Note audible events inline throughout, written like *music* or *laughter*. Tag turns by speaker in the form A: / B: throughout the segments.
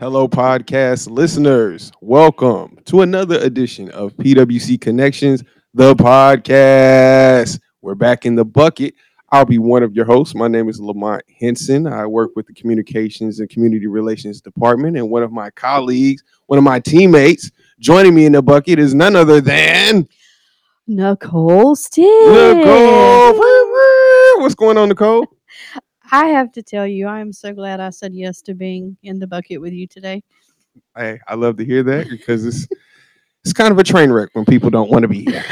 A: Hello, podcast listeners. Welcome to another edition of PWC Connections, the podcast. We're back in the bucket. I'll be one of your hosts. My name is Lamont Henson. I work with the Communications and Community Relations Department, and one of my colleagues, one of my teammates, joining me in the bucket is none other than
B: Nicole Stick.
A: Nicole. What's going on, Nicole? *laughs*
B: I have to tell you, I am so glad I said yes to being in the bucket with you today.
A: Hey, I love to hear that because it's it's kind of a train wreck when people don't want to be here.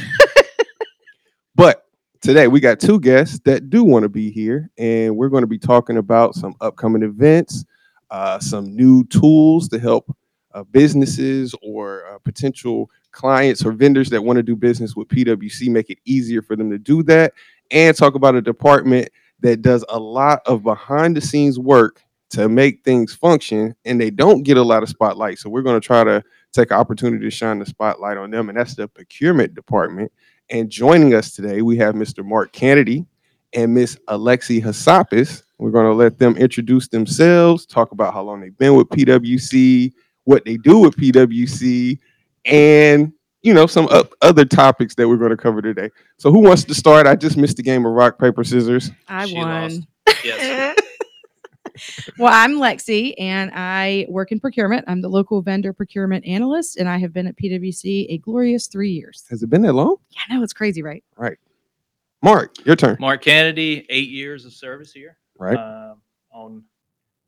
A: *laughs* but today we got two guests that do want to be here, and we're going to be talking about some upcoming events, uh, some new tools to help uh, businesses or uh, potential clients or vendors that want to do business with PwC make it easier for them to do that, and talk about a department that does a lot of behind the scenes work to make things function and they don't get a lot of spotlight. So we're going to try to take an opportunity to shine the spotlight on them, and that's the procurement department. And joining us today, we have Mr. Mark Kennedy and Miss Alexi Hassapis. We're going to let them introduce themselves, talk about how long they've been with PwC, what they do with PwC, and you know some o- other topics that we're going to cover today. So who wants to start? I just missed the game of rock paper scissors.
B: I
C: She
B: won.
C: lost. Yes. *laughs*
D: Well, I'm Lexi and I work in procurement. I'm the local vendor procurement analyst and I have been at PwC a glorious three years.
A: Has it been that long?
D: Yeah, I know it's crazy, right? Right.
A: Mark, your turn.
C: Mark Kennedy, eight years of service here.
A: Right.
C: Um, on,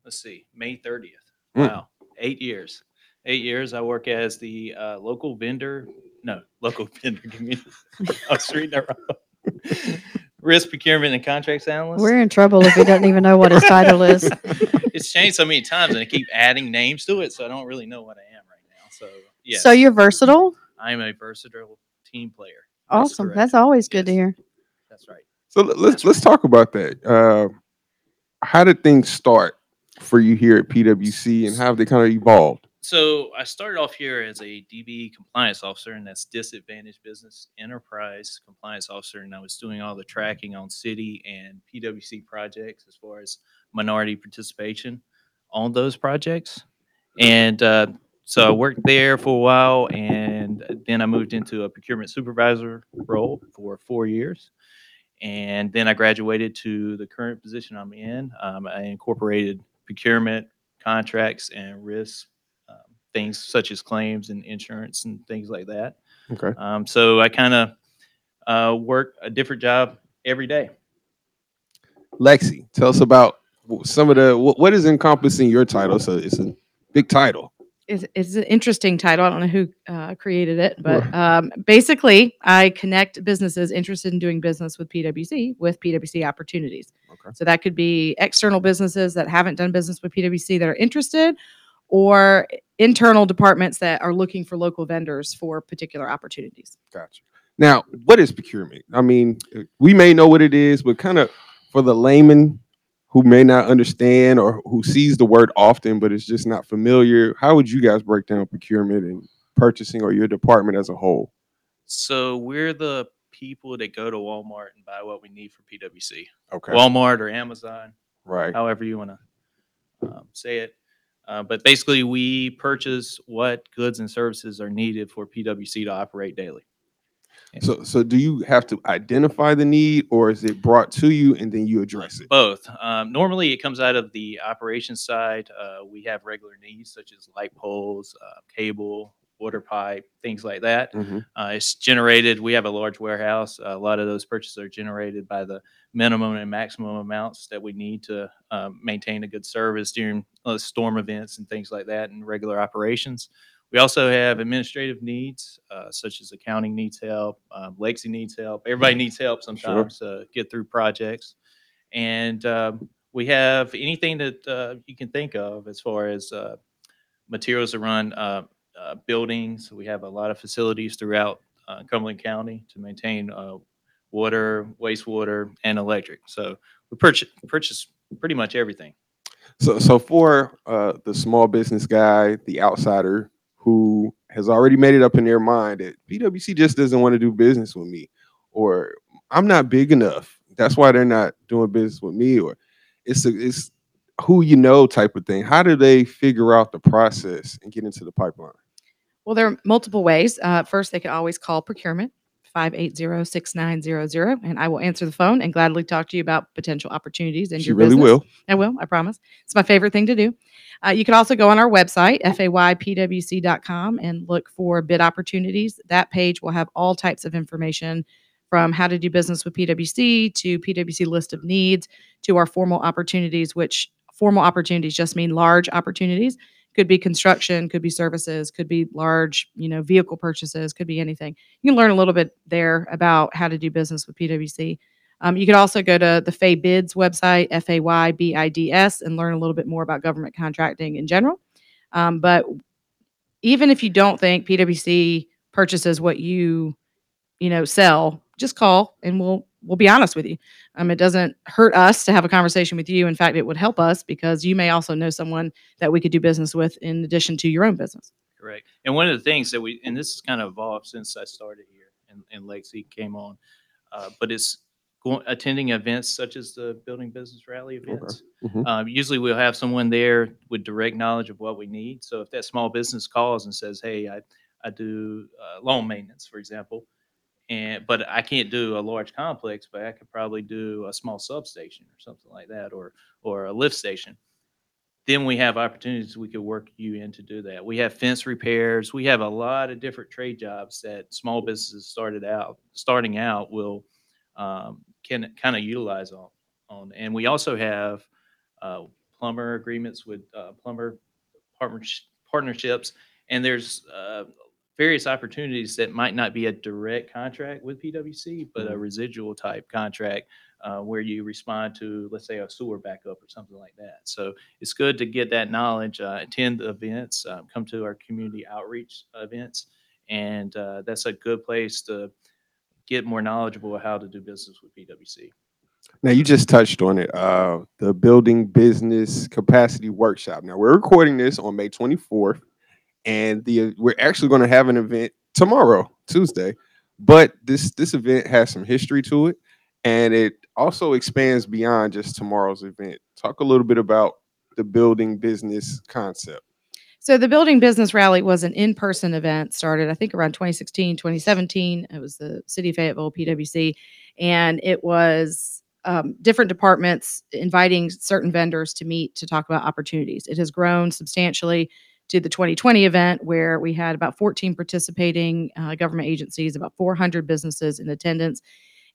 C: let's see, May 30th.
A: Mm.
C: Wow. Eight years. Eight years. I work as the uh, local vendor. No, local *laughs* vendor community. I was reading that wrong. Risk procurement and contracts analyst.
B: We're in trouble if he doesn't even know what his title is. *laughs*
C: it's changed so many times and I keep adding names to it. So I don't really know what I am right now. So, yes.
B: So you're versatile.
C: I'm a versatile team player. That's
B: Awesome.
C: correct.
B: That's always good to
C: Yes.
B: hear.
C: That's right.
A: So let- let's let's talk about that. Uh, how did things start for you here at PwC, and how have they kind of evolved?
C: So I started off here as a DB compliance officer, and that's disadvantaged business enterprise compliance officer, and I was doing all the tracking on city and PwC projects as far as minority participation on those projects. And uh, so I worked there for a while, and then I moved into a procurement supervisor role for four years. And then I graduated to the current position I'm in. Um, I incorporated procurement, contracts, and risk things such as claims and insurance and things like that.
A: Okay.
C: Um, so I kind of uh, work a different job every day.
A: Lexi, tell us about some of the what, what is encompassing your title. So it's a big title.
D: It's, it's an interesting title. I don't know who uh, created it, but um, basically, I connect businesses interested in doing business with PwC with PwC opportunities.
A: Okay.
D: So that could be external businesses that haven't done business with PwC that are interested, or internal departments that are looking for local vendors for particular opportunities.
A: Gotcha. Now, what is procurement? I mean, we may know what it is, but kind of for the layman who may not understand or who sees the word often but is just not familiar, how would you guys break down procurement and purchasing or your department as a whole?
C: So we're the people that go to Walmart and buy what we need for PwC.
A: Okay.
C: Walmart or Amazon,
A: right.
C: however you want to um, say it. Uh, but basically, we purchase what goods and services are needed for PwC to operate daily.
A: So, so do you have to identify the need, or is it brought to you and then you address it?
C: Both. Um, normally, it comes out of the operations side. Uh, we have regular needs such as light poles, uh, cable, water pipe, things like that.
A: Mhm.
C: Uh, it's generated. We have a large warehouse. a lot of those purchases are generated by the minimum and maximum amounts that we need to um, maintain a good service during uh, storm events and things like that and regular operations. We also have administrative needs, uh, such as accounting needs help, um, Lexi needs help. Everybody needs help sometimes to get through projects. And um, we have anything that uh, you can think of as far as uh, materials to run uh, uh, buildings. We have a lot of facilities throughout uh, Cumberland County to maintain uh, water, wastewater, and electric. So we purchase purchase pretty much everything.
A: So, so for uh, the small business guy, the outsider who has already made it up in their mind that PwC just doesn't want to do business with me, or I'm not big enough. That's why they're not doing business with me, or it's a, it's who you know type of thing. How do they figure out the process and get into the pipeline?
D: Well, there are multiple ways. Uh, first, they can always call procurement 580-6900 and I will answer the phone and gladly talk to you about potential opportunities in
A: She
D: your
A: really
D: business.
A: will.
D: I will, I promise. It's my favorite thing to do. Uh, you can also go on our website, faypwc.com, and look for bid opportunities. That page will have all types of information from how to do business with PwC to PwC list of needs to our formal opportunities, which formal opportunities just mean large opportunities. Could be construction, could be services, could be large, you know, vehicle purchases, could be anything. You can learn a little bit there about how to do business with PwC. Um, you could also go to the Fay Bids website, F A Y B I D S, and learn a little bit more about government contracting in general. Um, but even if you don't think PwC purchases what you, you know, sell, just call and we'll we'll be honest with you. Um, it doesn't hurt us to have a conversation with you. In fact, it would help us because you may also know someone that we could do business with in addition to your own business.
C: Correct. And one of the things that we, and this has kind of evolved since I started here and, and Lexi came on, uh, but it's going, attending events such as the Building Business Rally events.
A: Mhm.
C: Um, usually we'll have someone there with direct knowledge of what we need. So if that small business calls and says, hey, I, I do uh, lawn maintenance, for example, and, but I can't do a large complex, but I could probably do a small substation or something like that, or, or a lift station then we have opportunities we could work you in to do that. We have fence repairs. We have a lot of different trade jobs that small businesses started out, starting out will um, can kind of utilize on, on. And we also have uh, plumber agreements with uh, plumber partners- partnerships. And there's uh, various opportunities that might not be a direct contract with PwC, but a residual type contract uh, where you respond to, let's say, a sewer backup or something like that. So it's good to get that knowledge, uh, attend the events, um, come to our community outreach events, and uh, that's a good place to get more knowledgeable of how to do business with PwC.
A: Now you just touched on it. Uh, the building business capacity workshop. Now we're recording this on May 24th, and the we're actually going to have an event tomorrow, Tuesday. But this this event has some history to it, and it also expands beyond just tomorrow's event. Talk a little bit about the building business concept.
D: So the Building Business Rally was an in-person event, started I think around 2016, 2017. It was the City of Fayetteville, PwC, and it was um, different departments inviting certain vendors to meet to talk about opportunities. It has grown substantially to the 2020 event where we had about 14 participating uh, government agencies, about 400 businesses in attendance.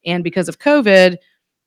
D: And because of COVID,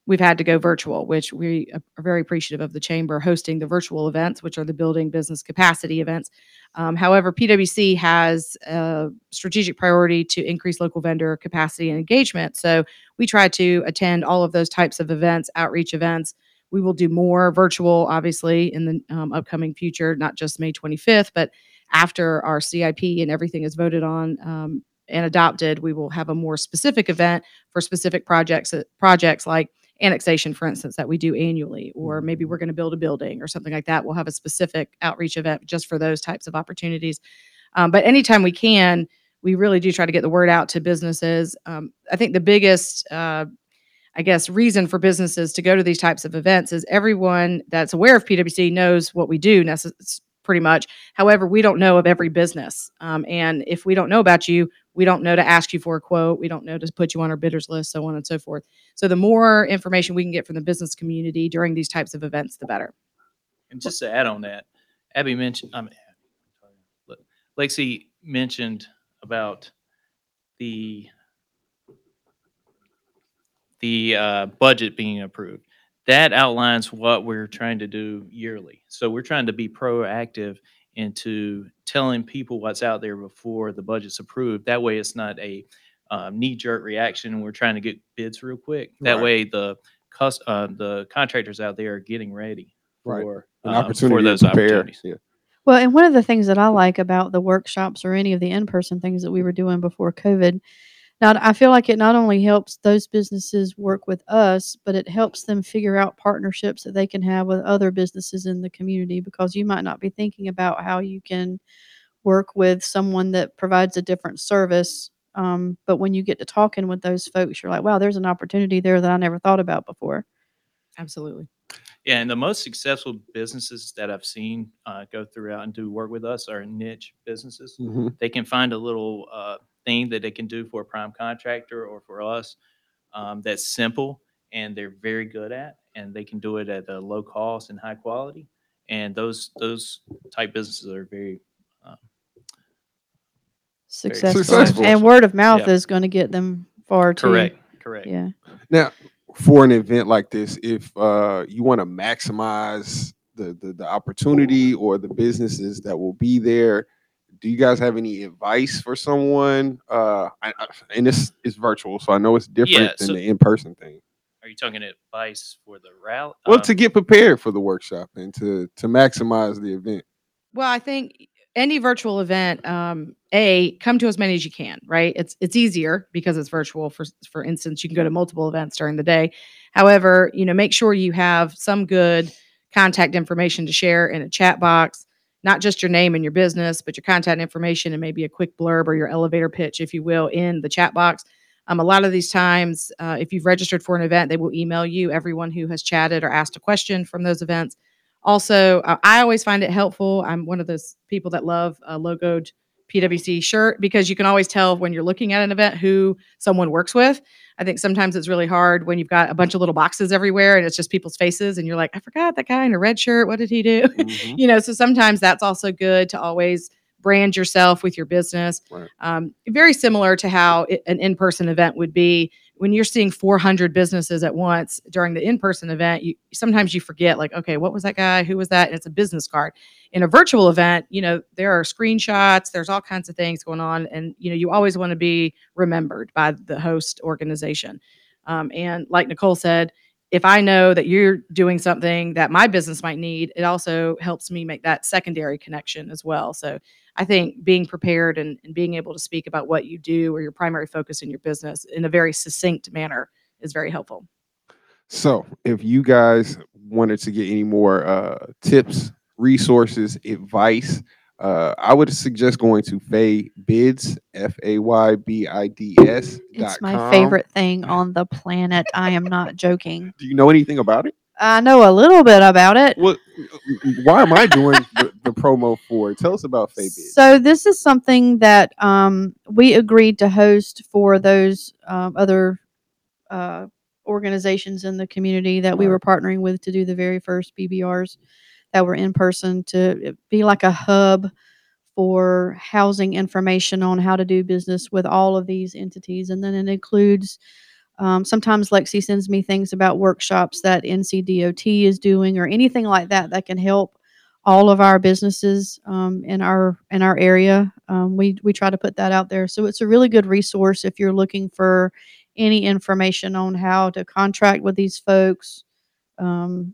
D: we've had to go virtual, which we are very appreciative of the chamber hosting the virtual events, which are the building business capacity events. Um, however, PwC has a strategic priority to increase local vendor capacity and engagement. So we try to attend all of those types of events, outreach events. We will do more virtual, obviously, in the um, upcoming future, not just May 25th, but after our CIP and everything is voted on um, and adopted, we will have a more specific event for specific projects. uh, Projects like annexation, for instance, that we do annually, or maybe we're going to build a building or something like that. We'll have a specific outreach event just for those types of opportunities. Um, but anytime we can, we really do try to get the word out to businesses. Um, I think the biggest, uh, I guess, reason for businesses to go to these types of events is everyone that's aware of PwC knows what we do necess- pretty much. However, we don't know of every business. Um, and if we don't know about you, we don't know to ask you for a quote. We don't know to put you on our bidders list, so on and so forth. So the more information we can get from the business community during these types of events, the better.
C: And just to add on that, Abby mentioned, I mean, Lexi mentioned about the the uh, budget being approved. That outlines what we're trying to do yearly. So we're trying to be proactive into telling people what's out there before the budget's approved. That way, it's not a um, knee-jerk reaction. and We're trying to get bids real quick. That
A: Right.
C: way, the cus- uh, the contractors out there are getting ready
A: Right.
C: for
A: An
C: um,
A: opportunity
C: for
A: to
C: those
A: prepare.
C: opportunities.
A: Yeah.
B: Well, and one of the things that I like about the workshops or any of the in person things that we were doing before COVID, now I feel like it not only helps those businesses work with us, but it helps them figure out partnerships that they can have with other businesses in the community because you might not be thinking about how you can work with someone that provides a different service. Um, but when you get to talking with those folks, you're like, wow, there's an opportunity there that I never thought about before.
D: Absolutely.
C: Yeah, and the most successful businesses that I've seen uh, go throughout and do work with us are niche businesses.
A: Mhm.
C: They can find a little uh, thing that they can do for a prime contractor or for us um, that's simple and they're very good at, and they can do it at a low cost and high quality. And those those type businesses are very uh,
B: Successful.
A: Successful.
B: And word of mouth
C: Yeah.
B: is going to get them far too.
C: correct. Correct.
B: Yeah.
A: Now, for an event like this, if uh, you want to maximize the, the the opportunity or the businesses that will be there, do you guys have any advice for someone? Uh, I, I, and this is virtual, so I know it's different
C: Yeah,
A: than
C: so-
A: the in person thing.
C: Are you talking advice for the rally?
A: Well,
C: Um,
A: to get prepared for the workshop and to to maximize the event.
D: Well, I think any virtual event, um, a come to as many as you can. Right? It's it's easier because it's virtual. For for instance, you can go to multiple events during the day. However, you know, make sure you have some good contact information to share in a chat box. Not just your name and your business, but your contact information and maybe a quick blurb or your elevator pitch, if you will, in the chat box. Um, a lot of these times, uh, if you've registered for an event, they will email you everyone who has chatted or asked a question from those events. Also, uh, I always find it helpful. I'm one of those people that love a logoed PwC shirt because you can always tell when you're looking at an event who someone works with. I think sometimes it's really hard when you've got a bunch of little boxes everywhere and it's just people's faces and you're like, I forgot that guy in a red shirt. What did he do? *laughs*
A: Mhm.
D: you know, so sometimes that's also good to always brand yourself with your business.
A: Right.
D: Um, very similar to how i- an in-person event would be when you're seeing 400 businesses at once during the in-person event. You sometimes you forget, like, okay, what was that guy? Who was that? And it's a business card. In a virtual event, you know, there are screenshots. There's all kinds of things going on, and you know, you always want to be remembered by the host organization. Um, and like Nicole said, if I know that you're doing something that my business might need, it also helps me make that secondary connection as well. So I think being prepared and, and being able to speak about what you do or your primary focus in your business in a very succinct manner is very helpful.
A: So, if you guys wanted to get any more uh, tips, resources, advice, uh, I would suggest going to Fay Bids, F A Y B I D S.
B: It's my favorite thing on the planet. I am not joking. *laughs*
A: Do you know anything about it?
B: I know a little bit about it.
A: What? Why am I doing the, the promo for? it? Tell us about Fay Bids.
B: So this is something that um, we agreed to host for those um, other uh, organizations in the community that we were partnering with to do the very first BBRs that were in person to be like a hub for housing information on how to do business with all of these entities, and then it includes. Um, sometimes Lexi sends me things about workshops that NCDOT is doing or anything like that that can help all of our businesses um, in our in our area. Um, we we try to put that out there, so it's a really good resource if you're looking for any information on how to contract with these folks. Um,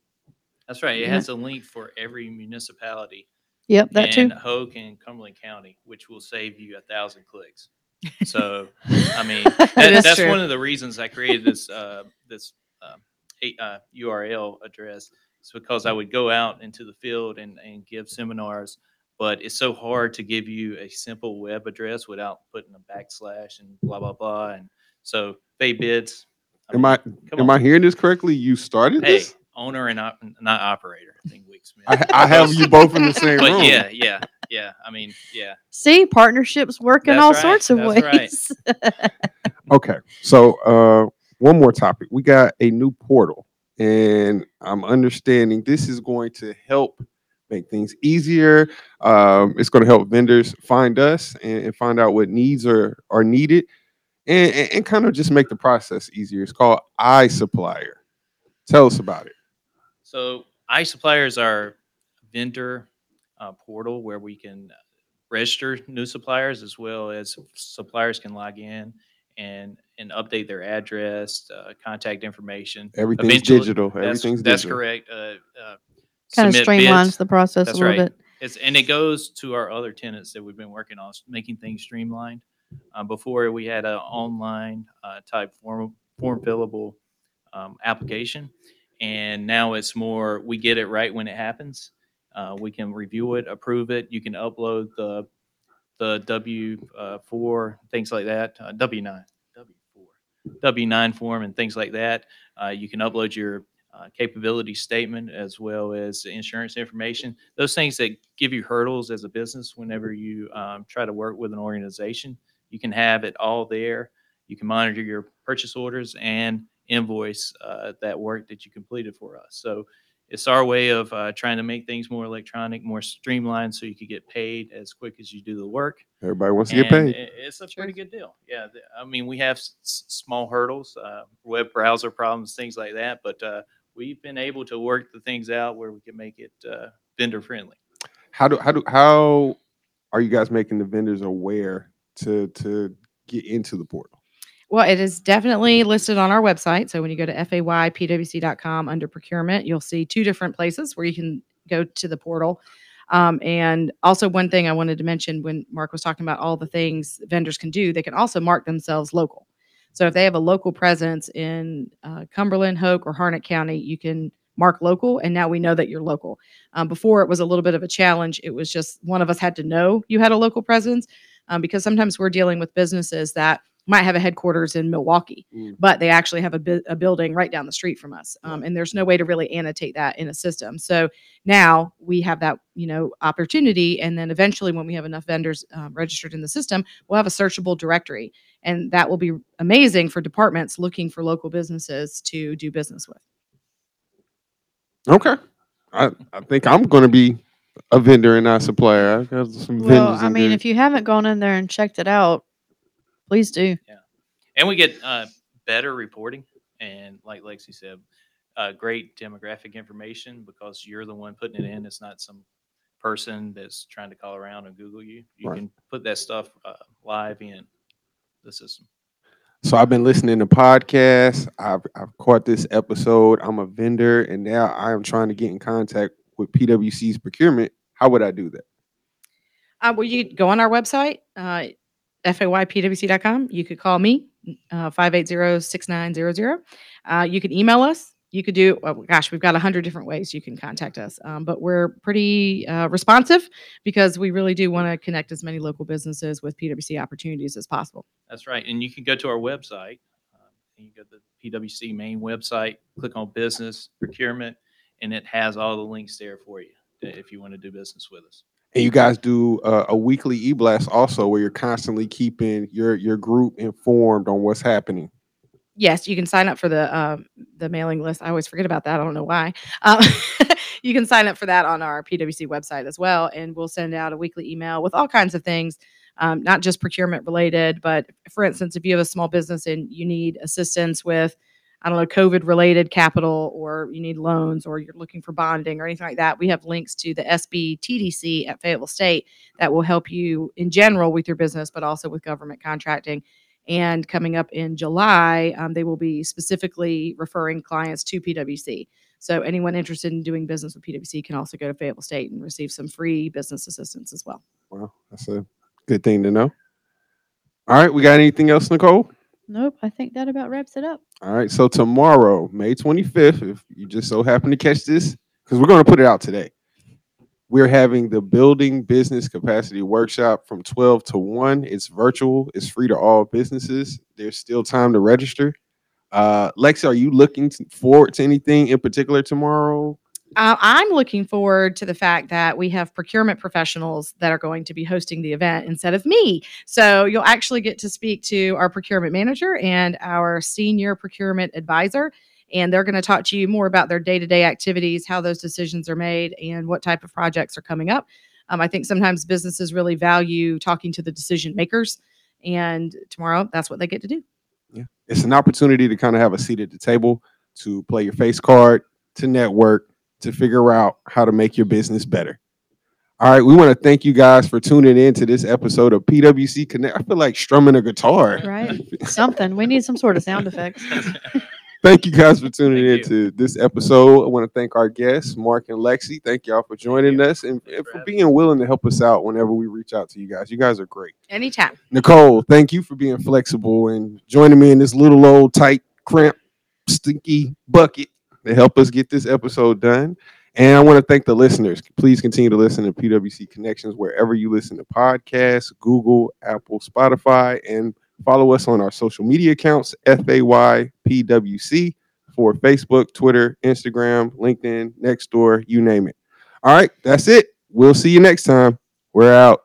C: That's right. It
B: Yeah.
C: has a link for every municipality
B: yep, that
C: in
B: too.
C: Hoke and Cumberland County, which will save you a thousand clicks. So, *laughs* I mean, that,
D: is
C: that's
D: true.
C: one of the reasons I created this uh, this um, a- uh, URL address. It's because I would go out into the field and, and give seminars, but it's so hard to give you a simple web address without putting a backslash and blah blah blah. And so, Fay bids.
A: Am I
C: come
A: am
C: on.
A: I hearing this correctly? You started
C: Hey,
A: this.
C: Owner and op- not operator. I think Wick Smith.
A: I, I have you both in the *laughs* same
C: But
A: room.
C: yeah, yeah, yeah. I mean, yeah.
B: See, partnerships work in
C: That's
B: all
C: right,
B: sorts of
C: that's right.
B: ways. *laughs*
A: Okay. So uh one more topic. We got a new portal and I'm understanding this is going to help make things easier. Um, it's going to help vendors find us and, and find out what needs are are needed and, and, and kind of just make the process easier. It's called iSupplier. Tell us about it.
C: So iSupplier is our vendor uh, portal where we can register new suppliers as well as suppliers can log in and and update their address, uh, contact information.
A: Everything's
C: Eventually-
A: digital.
C: That's,
A: Everything's
C: that's
A: digital.
C: correct. Uh, uh,
B: kind of
C: submit
B: streamlines
C: bids.
B: the process
C: That's
B: a little
C: right.
B: bit.
C: It's and it goes to our other tenants that we've been working on, s- making things streamlined. Uh, before we had an online uh, type form form fillable um, application, and now it's more we get it right when it happens. Uh, we can review it, approve it. You can upload the the W uh, four things like that, uh, W nine, W four, W nine form, and things like that. Uh, you can upload your uh, capability statement as well as insurance information. Those things that give you hurdles as a business whenever you um, try to work with an organization, you can have it all there. You can monitor your purchase orders and invoice uh, that work that you completed for us. So it's our way of uh, trying to make things more electronic, more streamlined, so you could get paid as quick as you do the work.
A: Everybody wants to get
C: And
A: paid.
C: i- It's a
D: Sure.
C: pretty good deal. Yeah, the- I mean, we have s- s- small hurdles, uh, web browser problems, things like that, but uh, we've been able to work the things out where we can make it uh, vendor friendly.
A: How do how do how are you guys making the vendors aware to to get into the portal?
D: Well, it is definitely listed on our website. So when you go to faypwc.com under procurement, you'll see two different places where you can go to the portal. Um, and also, one thing I wanted to mention when Mark was talking about all the things vendors can do, they can also mark themselves local. So if they have a local presence in uh, Cumberland, Hoke, or Harnett County, you can mark local. And now we know that you're local. Um, before it was a little bit of a challenge. It was just one of us had to know you had a local presence um, because sometimes we're dealing with businesses that might have a headquarters in Milwaukee,
A: Mm.
D: but they actually have a, bu- a building right down the street from us. Um, and there's no way to really annotate that in a system. So now we have that, you know, opportunity. And then eventually when we have enough vendors um, registered in the system, we'll have a searchable directory. And that will be amazing for departments looking for local businesses to do business with.
A: Okay. I, I think I'm gonna be a vendor and not a supplier. I've got some
B: Well,
A: vendors.
B: I mean,
A: there.
B: if you haven't gone in there and checked it out, please do. Yeah.
C: And we get uh, better reporting. And like Lexi said, uh, great demographic information because you're the one putting it in. It's not some person that's trying to call around and Google you. You
A: Right.
C: can put that stuff uh, live in the system.
A: So I've been listening to podcasts. I've I've caught this episode. I'm a vendor, and now I am trying to get in contact with PwC's procurement. How would I do that?
D: Uh, well, you go on our website, uh, faypwc.com. You could call me, uh, 580-6900. Uh, you can email us. You could do, oh gosh, we've got a hundred different ways you can contact us. Um, but we're pretty uh, responsive because we really do want to connect as many local businesses with PwC opportunities as possible.
C: That's right. And you can go to our website. uh, you go to the PwC main website, click on business procurement, and it has all the links there for you if you want to do business with us.
A: And you guys do a weekly e-blast also, where you're constantly keeping your your group informed on what's happening.
D: Yes, you can sign up for the um, the mailing list. I always forget about that. I don't know why. Um, *laughs* you can sign up for that on our PwC website as well, and we'll send out a weekly email with all kinds of things, um, not just procurement related. But for instance, if you have a small business and you need assistance with, I don't know, COVID related capital, or you need loans, or you're looking for bonding or anything like that, we have links to the SB TDC at Fayetteville State that will help you in general with your business, but also with government contracting. And coming up in July, um, they will be specifically referring clients to PwC. So anyone interested in doing business with PwC can also go to Fayetteville State and receive some free business assistance as well.
A: Well, that's a good thing to know. All right, we got anything else, Nicole?
B: Nope, I think that about wraps it up.
A: All right, so tomorrow, May 25th, if you just so happen to catch this, because we're going to put it out today, we're having the Building Business Capacity Workshop from 12 to 1. It's virtual, it's free to all businesses. There's still time to register. Uh, Lexi, are you looking forward to anything in particular tomorrow?
D: Uh, I'm looking forward to the fact that we have procurement professionals that are going to be hosting the event instead of me. So you'll actually get to speak to our procurement manager and our senior procurement advisor. And they're going to talk to you more about their day to day activities, how those decisions are made, and what type of projects are coming up. Um, I think sometimes businesses really value talking to the decision makers. And tomorrow, that's what they get to do. Yeah.
A: It's an opportunity to kind of have a seat at the table, to play your face card, to network, to figure out how to make your business better. All right, we want to thank you guys for tuning in to this episode of PwC Connect. I feel like strumming a guitar.
B: Right? Something. We need some sort of sound effects. *laughs*
A: Thank you guys for tuning in
C: you.
A: to this episode. I want to thank our guests, Mark and Lexi. Thank y'all for joining us and, and
C: for
A: for being willing to help us out whenever we reach out to you guys. You guys are great.
D: Anytime.
A: Nicole, thank you for being flexible and joining me in this little old tight, cramped, stinky bucket to help us get this episode done. And I want to thank the listeners. Please continue to listen to PwC Connections wherever you listen to podcasts, Google, Apple, Spotify, and follow us on our social media accounts, FAYPWC. for Facebook, Twitter, Instagram, LinkedIn, Nextdoor, you name it. All right, that's it. We'll see you next time. We're out.